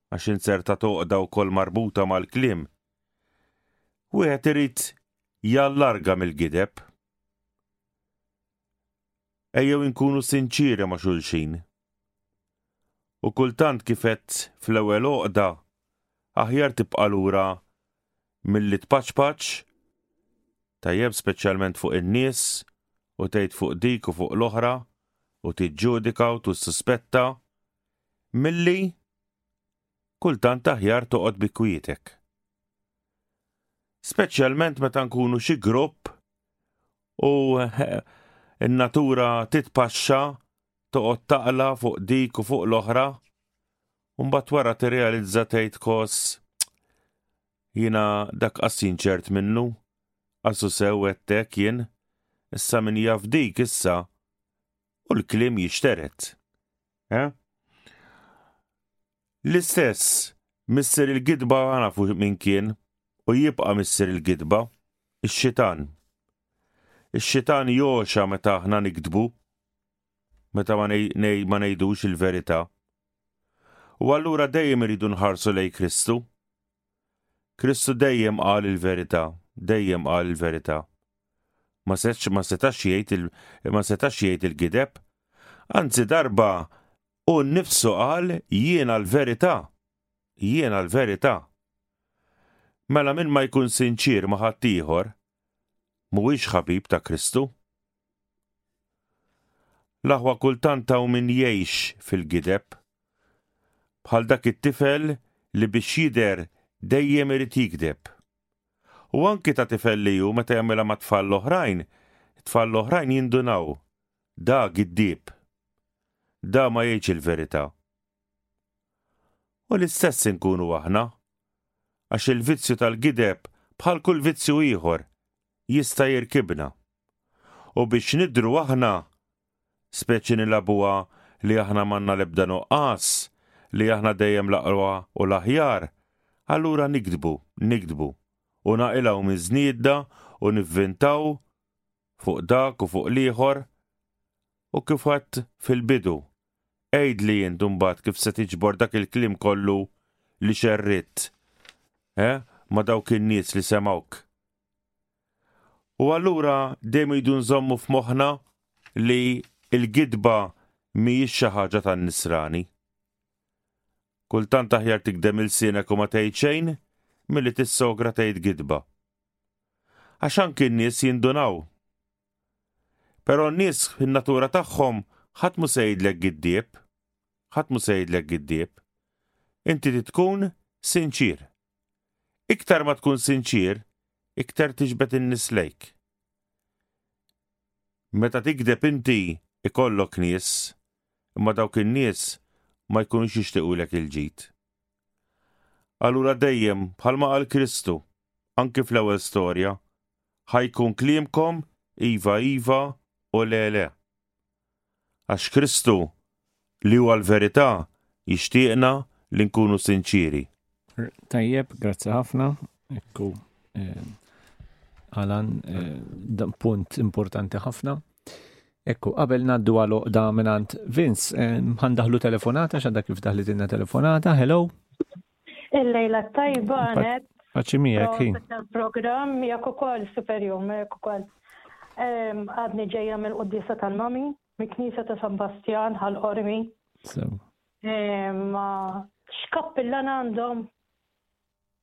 għax inzerta toqda wkoll marbuta mal-kliem, wieħed irid jallarga mill-gideb. Ejjew inkunu sinċieri ma' xulxin. U kultant kifet fl-ewwel oqda aħjar tibqa' lura milli tpaċpaċ, tajjeb speċjalment fuq in-nies u tgħid fuq dik u fuq l-oħra u tiġġudika u tissuspetta, milli kultant aħjar toqgħod bi kwietek. Speċjalment meta nkunu xi grupp u n-natura titpaxxa toqgħod taqla fuq dik u fuq l-oħra Mbagħad wara tirrealizza tgħid kos jiena dak qassin ċert minnu, qasu sew għedtek jien, issa min jaf dik issa u l-kliem jixteret. Eh? L-istess, misser il-gidba għanafu minn kien u jibqa' misser il-gidba, ix-xitan. Ix-xitan joxa meta aħna nikdbu, meta ma ngħidux il-verità. U allura dejjem iridu nħarsu lejn Kristu. Kristu dejjem qal il-verità, dejjem qal il-verità. Ma setx ma setax jgħid il ma setax jgħid il-gideb. Anzi darba u nnifsu qal jiena l-verità. Jiena l-verità. Mela min ma jkun sinċier ma ħaddieħor, mhuwiex ħabib ta' Kristu? L-aħwa kultant hawn min jgħix fil-gideb, bħal dak it-tifel li biex jidher dejjem irid jigdeb. U anki ta' tifel li hu meta jagħmilha ma' tfal l-oħrajn, tfal l-oħrajn jindunaw da giddieb. Da ma jgħidx il-verità. U l-istess inkunu aħna, għax il-vizzju tal-gideb bħal kull vizzju ieħor jista' jirkibna. U biex nidru aħna, speċi nilabuha li aħna m'għandna l-ebda nuqqas, li aħna dejjem l-aqwa u l-aħjar, allura nikdbu, nikdbu, u naqilgħu miżniedda u nivvintaw fuq dak u fuq l-ieħor, u kif għadt fil-bidu, għidli int imbagħad kif se tiġbor dak il-kliem kollu li xerritt, eh, ma' dawk in-nies li semgħuk. U allura dejjem idu nżommu f'moħħna li l-gidba mhijiex xi ħaġa tan-nisrani. Kultant aħjar tikdem il-sienek u ma tgħid xejn milli tissogra tgħid gidba. Għax anki n-nies jindunaw. Però n-nies fin-natura tagħhom ħadd mhu se jgħidlek giddieb. Ħadd mhu se jgħidlek giddieb. Inti trid tkun sinċier. Iktar ma tkun sinċier, iktar tiġbed in-nies lejk. Meta tigdeb inti ikollok nies, imma dawk in-nies ma jkunux jixtiequlek il-ġid. Allura dejjem, bħalma qal Kristu, anki fl-ewwel storja, ħa jkun kliemkom iva iva u le le. Għax Kristu, li huwa l-verità, jixtieqna li nkunu sinċieri. Tajjeb, grazzi ħafna. Ekku, eh, Alan, eh, punt importanti ħafna. Ekku, qabel ngħaddu għal għoqda mingħand Vince, ħa ndaħħlu telefonata x'għadha kif daħlitilna telefonata. Hello? Il-lejla t-tajba għanet. Paċi miegħek. Il-programm jekk ukoll superjum, jekk ukoll. Għadni ġejja mill-quddisa tal-mami, mill-Knisja ta' San Bastjan għal qormi X'kappillan għandhom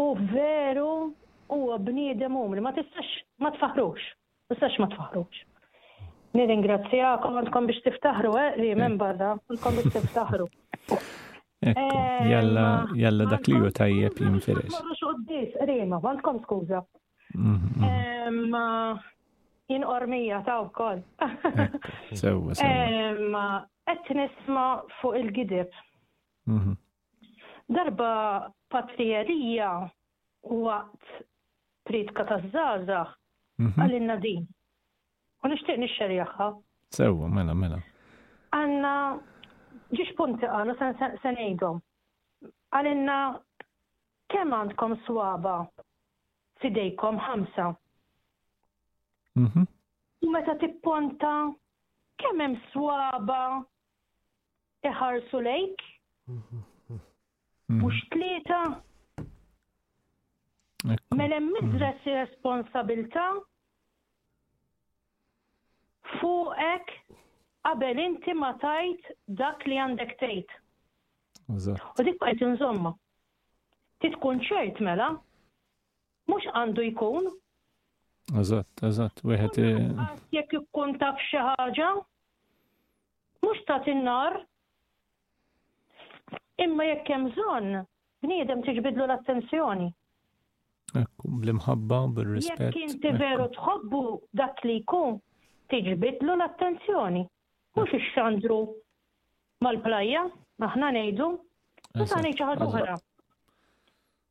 U veru huwa bniedem umli, ma tistax ma tfaħħrux, ma tistax ma tfaħħrux. Nirringrazzjakom għandkom biex tiftaħru, eh, li minn barra, għandkom biex tiftaħru. Eh, jalla, jalla dak li ju tajjeb jinfirex. Ma rux uddis, rima, għandkom skuza. Mhm, mhm. Jien ormija ta' u koll. Sewa, sewa. Għet nisma fuq il-gidib. Mhm. Darba Patri Elia waqt priedka taż-żgħażagħ qalilna din. U nixtieq nixxerjaħha. Sewwa, mela, mela. Għandna ġiex punti qalu se ngħidhom. Qalilna kemm għandkom swaba fidejkom ħamsa. U meta tipponta kemm hemm swaba iħarsu lejk. Mhux tlieta. Mela hemm idres responsabilità fuqek qabel inti ma tajt dak li għandek tgħid. U dik qed inżomma. Titkun ċert mela mhux għandu jkun. Eżatt, eżatt, wieħed. Jekk ikun taf xi ħaġa, mhux ta' tinnar. Imma jekk hemm bżonn, bniedem tiġbidlu l-attenzjoni. Ekku, bl-imħabba, bil-rispett. Jekk inti veru tħobbu dak li jkun, tiġbidlu l-attenzjoni. Mhux ix-xandru mal-plajja, aħna ngħidu, meta ngħid xi ħaġa oħra.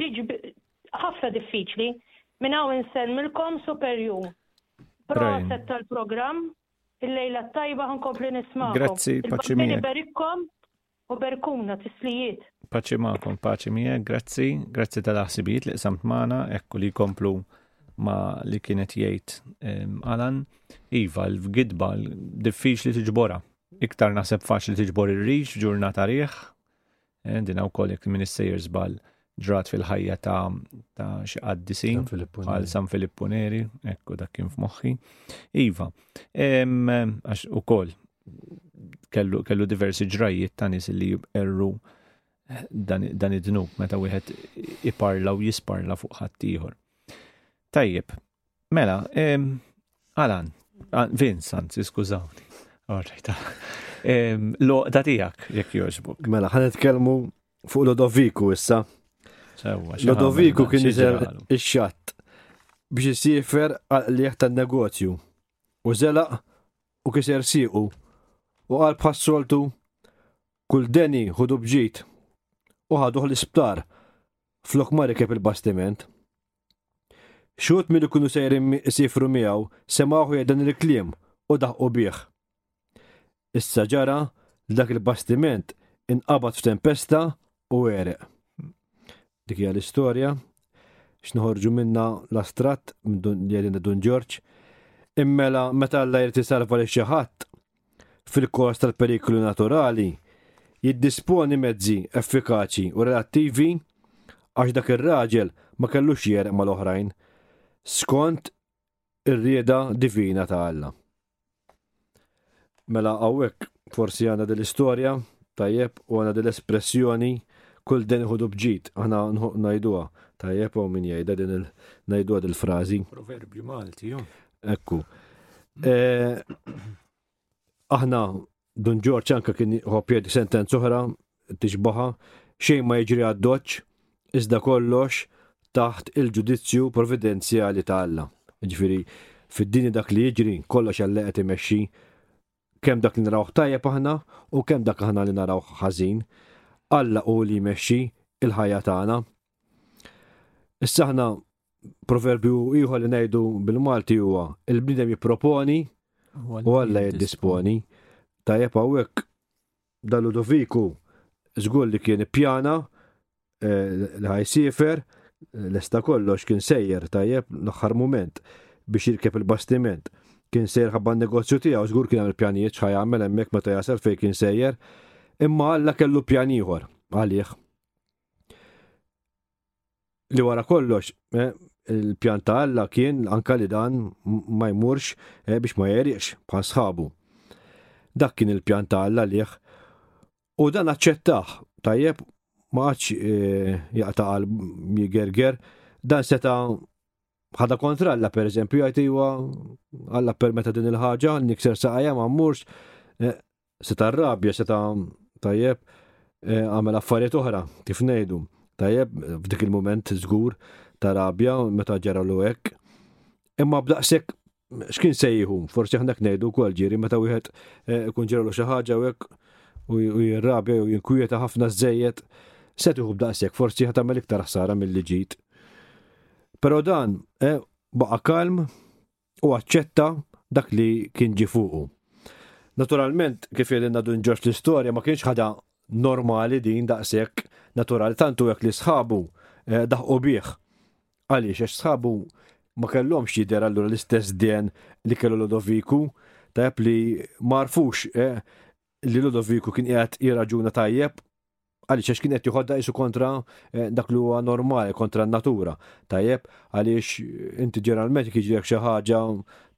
Diġ ħafna diffiċli. Minn hawn insellmilkom super ju. Proset tal-programm, il-lejla t-tajba ħankompli nismakom. Grazzi, paċi miegħek. Berikkom u berkuna tislijiet. Paċi magħkom, paċi miegħek, grazzi, grazzi tal-aħsibijiet li qsamt magħna, ekku li komplu ma li kienet jgħid ehm, Alan, iva l-gidba diffiċli tiġbora. Iktar naħseb faċli tiġbor ir-riġ ġurnata riħ, Eh, din hawn kollek minn is-sejjer żball ġrat fil-ħajja ta' ta' xi qaddisin għal San Filippu Neri, ekku dak kien f'moħħi. Iva, għax ukoll kellu, kellu diversi ġrajiet ta' nies li erru eh, dan id-dnub meta wieħed iparla u jisparla fuq ħaddieħor. Tajjeb, Mela, Alan, Vince, anzi, skużawni. Loqda tijak, jek joġbuk. Mela, ħan nitkellmu fuq Lodoviku issa. Lodoviku kien iżel ix-xatt biex jisifer li jaħta negozju u zelaq u kiser siqu u għal bħassoltu kull deni ħudu bġit u ħaduħ l-isptar flok ma rikeb il-bastiment. Xut minn ikunu sejrin isifru miegħu semgħuh jgħidan il-kliem u daħqu bih. Issa ġara li dak il-bastiment inqabad f'tempesta u għereq. Dik hija l-istorja x'noħorġu minna l-astratt li għedin Dun Ġorġ. Immela meta Alla jrid isalva lil xi ħadd, fil-kors tal-periklu naturali jiddisponi mezzi effikaċi u relattivi għax dak ir-raġel ma kellux jegħraq mal-oħrajn skont ir-rieda divina ta' Alla. Mela hawnhekk forsi għandna din l-istorja tajjeb u għandna din l-espressjoni kull den iħudu bġid, aħna ngħiduha tajjeb u min jgħidha din il-ngħiduha din il-frażi. Proverbju Malti, jo. Ekku. Eh, aħna, Dun Ġorġ anka kien ħopjed sentenz oħra, tixbaħa, xejn ma jiġri għaddoċ, iżda kollox taħt il-ġudizzju providenzjali ta' Alla. Ġifiri, fid-dini dak li jiġri, kollox għalla qed imexxi, kemm dak li narawh tajjeb aħna u kemm dak aħna li narawh ħażin. Alla u li jmexxi il-ħajja tagħna, Issa aħna proverbju ieħor li ngħidu bil-Malti huwa il-bniedem jipproponi u Alla jiddisponi. Tajjeb hawnhekk dan Ludoviku żgur li kien ippjana eh, li ħajsifer l-esta kollox kien sejjer tajjeb l-aħħar mument biex jirkeb il-bastiment. Kien sejjer ħabba negozju tiegħu, żgur kien għamil pjanijiet x'ħaj jagħmel hemmhekk meta jasal fejn kien sejjer, imma Alla kellu pjan ieħor għalih. li wara kollox eh, il-pjan ta' Alla kien anka li dan ma jmurx eh, biex ma jeriqx bħal sħabu. Dak kien il-pjan ta' Alla liħ u dan aċċettaħ tajjeb ma għadx eh, jaqta' għal jigerger dan seta' ħada kontra Alla per eżempju jgħid iwa Alla permetta din il-ħaġa nikser saqajja ma mmurx seta' rabja, seta' tajjeb, eh, għamel affarijiet oħra, kif ngħidu. Tajjeb, f'dik il-moment żgur ta' rabja meta ġara l hekk. Imma b'daqshekk x'kien sejħu, forsi aħna ngħidu wkoll ġieri meta wieħed eh, ikun ġralu xi ħaġa u hekk u jirrabja u jinkwieta ħafna żejjed, se tieħu b'daqshekk forsi ħad tagħmel iktar ħsara mill-li ġid. Però dan eh, baqa' kalm, u aċċetta dak li kien ġi fuqu. Naturalment, kif jgħidilna dun ġoġ l-istorja, ma kienx ħada normali din daqshekk natural tantu hekk li sħabu eh, daħqu bih. Għaliex għax sħabu ma kellhomx jidher allura l-istess den li kellu Ludoviku, tajb li marfux eh, li Ludoviku kien qiegħed jirraġuna tajjeb Għaliex għax kien qed joħodha isu kontra eh, dak li huwa normali, kontra n-natura. Tajjeb, għaliex eh, inti ġeneralment kif jiġri xi ħaġa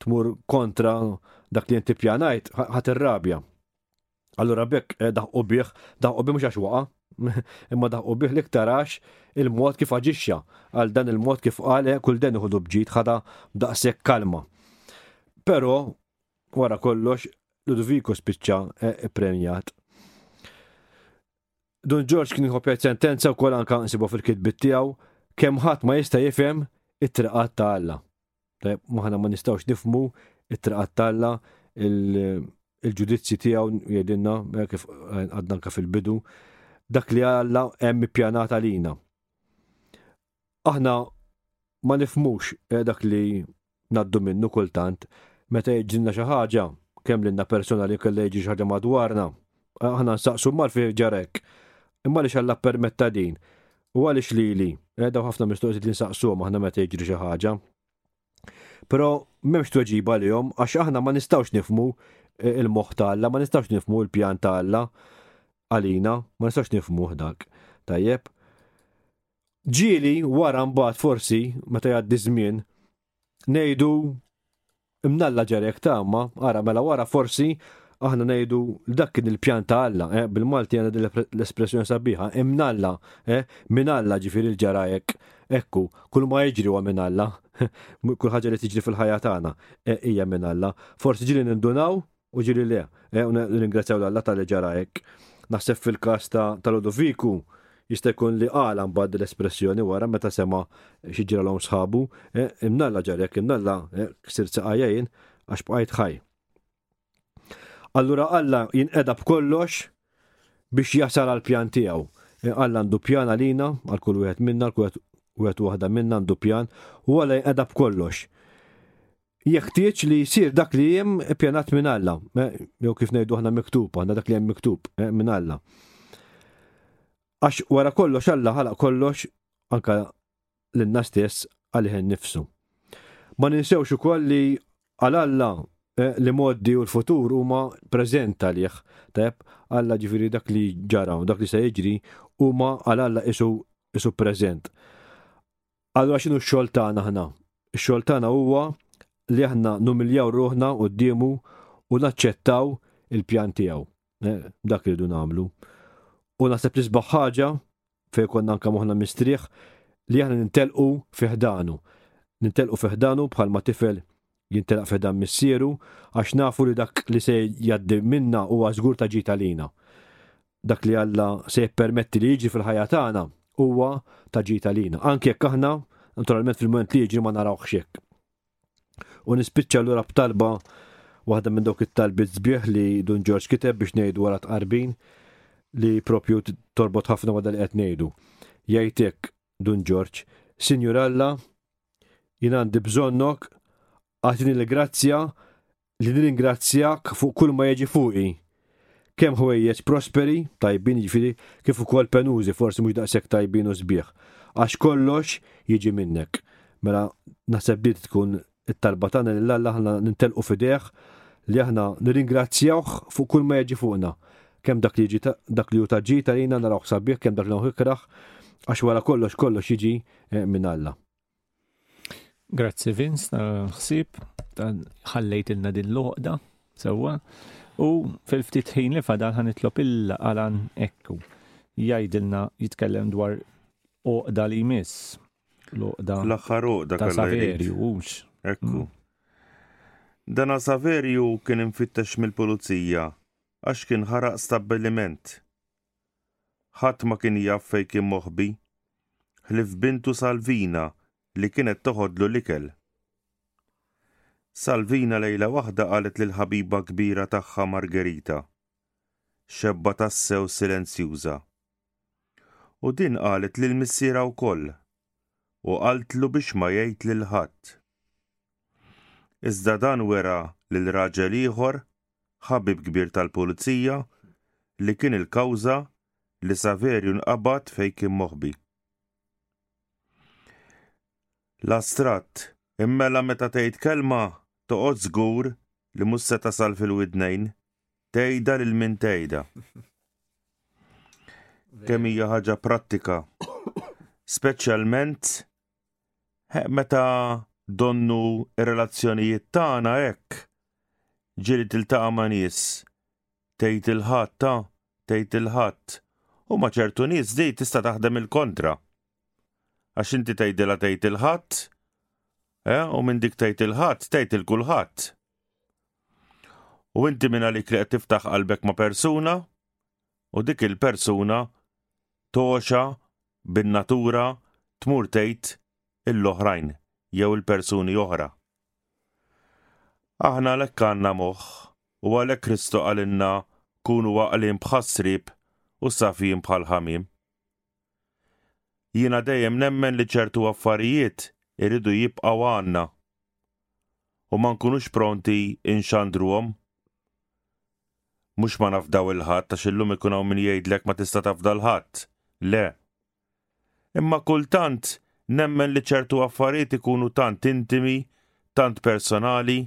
tmur kontra dak li inti pjanajt, ħadd irrabja. Allura bekk eh, daħqu bih, daħqu bih mhux għax waqa', imma daħqu bih li ktarax il-mod kif aġixxa għal dan il-mod kif qale kull den iħodu bġid ħada daqshekk kalma. Però Wara kollox, Ludovico spiċċa ppremjat. Dun Ġorġ kien jħobbet sentenza wkoll anka nsibu fil-kitbit tiegħu kemm ħadd ma jista' jifhem it-triqat ta' Alla. Tajb, maħna ma nistgħux nifmu it-triqat ta' Alla il-ġudizzji tiegħu jgħidilna eh, kif eh, għadna anka fil-bidu dak li Alla hemm ippjanat għalina. Aħna ma nifhmux eh, dak li ngħaddu minnu kultant meta jiġrilna xi ħaġa, kemm lilna personali kellha jiġi xi ħaġa madwarna. Eh, aħna nsaqsu mal fih ġarek. Imma li xalla permetta din. U għaliex lili, eh, daw ħafna mistoqsijiet li nsaqsuhom aħna meta jiġri xi ħaġa. Però m'hemmx tweġiba lihom għax aħna ma nistgħux nifmu eh, il-moħħ ta' Alla, ma nistgħux nifmu l-pjan ta' Alla għalina, ma nistgħux nifmu dak. Tajjeb. Ġieli wara mbagħad forsi meta jgħaddi żmien ngħidu mnalla ġerek ta' ma ara mela wara forsi aħna ngħidu dak kien il-pjan ta' Alla, eh, bil-Malti għandha din l-espressjoni sabiħa, imnalla, eh, minn Alla ġifieri l-ġara hekk. Ekku, kull ma jiġri huwa minn Alla, kull ħaġa li tiġri fil-ħajja tagħna eh, hija minn Alla. Forsi ġieli nindunaw U ġili le, eh, ringrazzjaw l-Alla ta' li ġara hekk. Naħseb fil-kas ta' Lodoviku, jista' jkun li għala mbagħad l-espressjoni wara meta sema xi ġralhom sħabu, eh, imnalla ġar hekk, imnalla eh, ksir saqajja jien għax bqajt ħaj. Allura Alla jinqeda b'kollox biex jasal għal pjan tiegħu. Eh, Alla għandu pjan għalina, għal kull wieħed minna, għal kull wieħed waħda minna għandu pjan, u Alla jinqeda b'kollox jeħtieġ li jsir dak li jem pjanat minn Alla, eh, jew kif ngħidu aħna miktub, aħna dak li jem miktub eh, minn Alla. Għax wara kollox Alla ħalaq kollox anka l-inna stess għalih nifsu. Ma ninsewx ukoll li għal Alla eh, li moddi u l-futur huma preżent għalih, tajb Alla ġifiri dak li ġara u dak li se jiġri huma għal Alla isu isu preżent. Allura x'inhu x-xogħol tagħna aħna? Ix-xogħol tagħna huwa li aħna numiljaw ruħna quddiemu u naċċettaw il-pjan tiegħu. Eh, dak li rridu nagħmlu. U naħseb li sbaħ ħaġa fejn konna anke moħna mistrieħ li aħna nintelqu fiħdanu. Nintelqu fiħdanu bħalma tifel jintelaq fedan missieru għax nafu li dak li se jaddi minna u għazgur ta' ġita lina. Dak li Alla se jippermetti li jiġi fil-ħajja tagħna huwa ta' ġita lina. Anke jekk aħna naturalment fil-moment li jiġi ma narawh xek. U nispiċċa l-ura b'talba waħda minn dawk it-talbiet zbieħ li Dun Ġorġ kiteb biex ngħidu wara tqarbin li propju torbot ħafna ma dal qed ngħidu. Jgħidlek Dun Ġorġ, Sinjur Alla, Jien għandi bżonnok, għatini l-grazzja li nirringrazzjak fuq kull ma jiġi fuqi. Kemm ħwejjeġ prosperi, tajbin jiġifieri, kif ukoll penużi forsi mhux daqshekk tajbin u sbieħ. Għax kollox jiġi minnek. Mela naħseb din tkun it-talba tagħna li l-Alla aħna nintelqu f'idejh li aħna nirringrazzjawh fuq kull ma jiġi fuqna. Kemm dak li jiġi dak li hu ta' ġid għalina narawh sabiħ, kemm dak li ikrah, għax wara kollox kollox jiġi eh, minn Alla. Grazzi Vince tal-ħsib, ħallejt ilna din l-oqda, sewwa, u fil-ftit ħin li fadal ħanitlob il-qalan ekku. Jajdilna jitkellem dwar oqda li jmiss. L-oqda. L-axħar oqda ta' Saverju, ux. Ekku. Mm. Dana Saverju kien infittex mill-pulizija għax kien ħaraq stabbiliment Ħadd ma kien jaf fejn kien moħbi, ħlief bintu Salvina li kienet toħodlu l-ikel. Salvina lejla waħda qalet lill-ħabiba kbira tagħha Margherita, xebba tassew silenzjuża. U din qalet lil missierha wkoll u qaltlu biex ma jgħid lil ħadd. Iżda dan wera lil raġel ieħor ħabib kbir tal-Pulizija, li kien il-kawża li Saverju nqabad fejn kien moħbi. L-astratt, immela meta tgħid kelma toqgħod żgur li mhux se tasal fil-widnejn, tgħidha lil min tgħidha. Kemm hija ħaġa prattika, speċjalment Heq meta donnu r-relazzjonijiet tagħna hekk. Ġieli tiltaqa' ma' nies. Tgħid il-ħadd ta' tgħid il-ħadd. U ma' ċertu nies di tista' taħdem il-kontra. Għax inti tgħidilha tgħid il-ħadd, eh, u minn dik tgħid il-ħadd tgħid il-kulħadd. U inti minn għalik li qed tiftaħ qalbek ma' persuna u dik il-persuna toxa bin-natura tmur tgħid il-oħrajn jew il-persuni oħra. Aħna għalhekk għandna moħħ u għalhekk Kristu qalilna kunu għaqlin bħas-sriep u safjin bħall-ħamiem. Jiena dejjem nemmen li ċertu affarijiet iridu jibqgħu għandna u ma nkunux pronti nxandruhom? Mhux ma nafdaw il ħadd għax illum ikun hawn min jgħidlek ma tista' tafda l ħadd. Le. Imma kultant nemmen li ċertu affarijiet ikunu tant intimi, tant personali,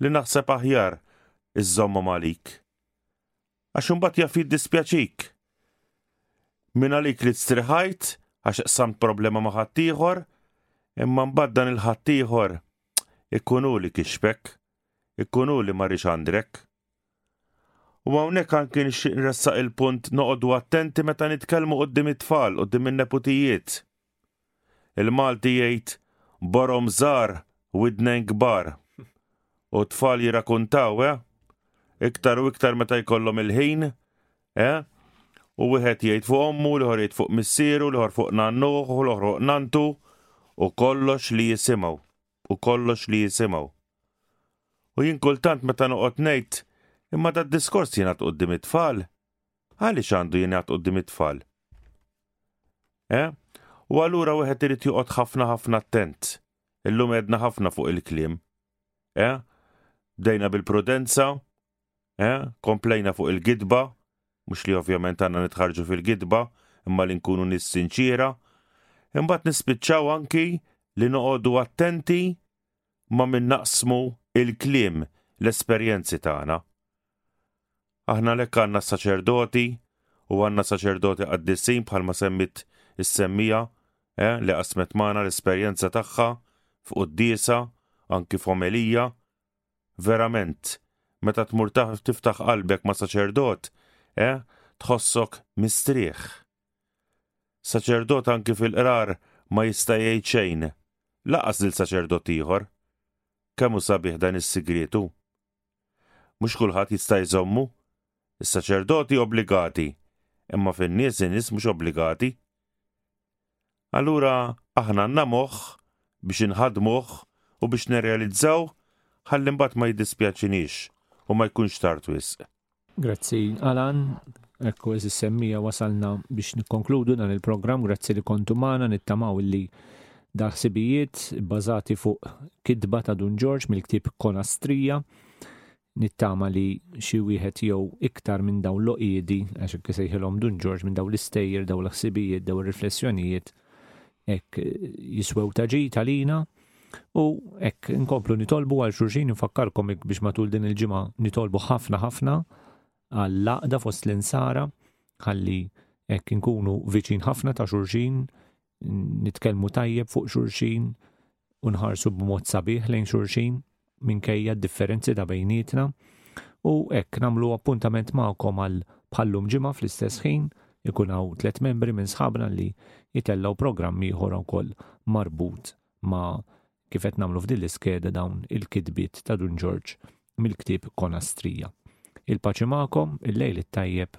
li naħseb aħjar iżżommhom għalik. Għax imbagħad jaf jiddispjaċik. Mingħalik li tstrihajt għax qsamt problema ma' ħaddieħor, imma mbagħad dan il-ħaddieħor ikun hu li kixfek, ikun hu li ma rix għandrek. U hawnhekk anki nixtieq nressaq il-punt noqogħdu attenti meta nitkellmu qudiem it-tfal, qudiem in-neputijiet. Il-Malti jgħid, Borhom żgħar, widnejn kbar. U t-tfal jirrakuntaw, eh? Iktar u iktar meta jkollhom il-ħin, eh? U wieħed jgħid fuq ommu, l-ieħor jgħid fuq missieru, l-ieħor fuq nannuh, u l-oħra fuq nantu, u kollox li jisimgħu, u kollox li jisimgħu. U jien kultant meta noqgħod ngħid, imma dad-diskors jingħad quddiem it-tfal, Għaliex għandu jingħad quddiem it-tfal? Eh? U allura wieħed irid joqgħod ħafna ħafna attent. Illum edna ħafna fuq il-kliem. Eh? Bdejna bil-prudenza, eh? komplejna fuq il-gidba, mhux li ovvjament għandna nitħarġu fil-gidba, imma li nkunu nis sinċiera, imbagħad nispiċċaw anki li noqogħdu attenti ma min naqsmu il-kliem l-esperjenzi tagħna. Aħna għalhekk għandna s-saċerdoti u għandna saċerdoti qaddisin bħalma semmit is-semmija eh, li qasmet magħna l-esperjenza tagħha f'quddiesa anki f'omelija. Verament, meta tmur tiftaħ qalbek ma' saċerdot, eh, tħossok mistrieħ. Saċerdot anki fil-qrar ma jista' jgħid xejn, laqas lil saċerdot ieħor. Kemm hu sabiħ dan is-sigritu? Mhux kulħadd jista' jżommu. Is-saċerdoti obbligati, imma fin-nies in-nies mhux obbligati. Allura aħna għandna moħħ biex inħaddmuh u biex nirrealizzaw ħalli mbagħad ma jiddispjaċiniex u ma jkunx tard wisq. Grazzi Alan. Ekku eżis semmija wasalna biex nikkonkludu dan il-programm. Grazzi li kontu magħna nittamaw illi dal-ħsibijiet bbażati fuq kitba ta' Dun Ġorġ mill-ktieb Konastrija nittama li xi wieħed jew iktar minn dawn l-oqiedi għax hekk isejħilhom Dun Ġorġ minn dawn l-istejjer, dawn l-ħsibijiet, dawn ir-riflessjonijiet hekk jiswew ta' ġid għalina. U hekk inkomplu nitolbu għal xulxin infakkarkom hekk biex matul din il-ġimgħa nitolbu ħafna ħafna għal laqda fost l-insara ħalli hekk inkunu viċin ħafna ta' xulxin, nitkellmu tajjeb fuq xulxin u nħarsu b'mod sabiħ lejn xulxin. minkejja d-differenzi ta' bejnietna u hekk nagħmlu appuntament magħkom għal bħallum ġimgħa fl-istess ħin ikun hawn tliet membri minn sħabna li jitellgħu programm ieħor wkoll marbut ma' kif qed nagħmlu f'din l-iskeda dawn il-kitbiet ta' Dun Ġorġ mill-ktieb Konastrija. Il-paċi magħkom, il-lejl it-tajjeb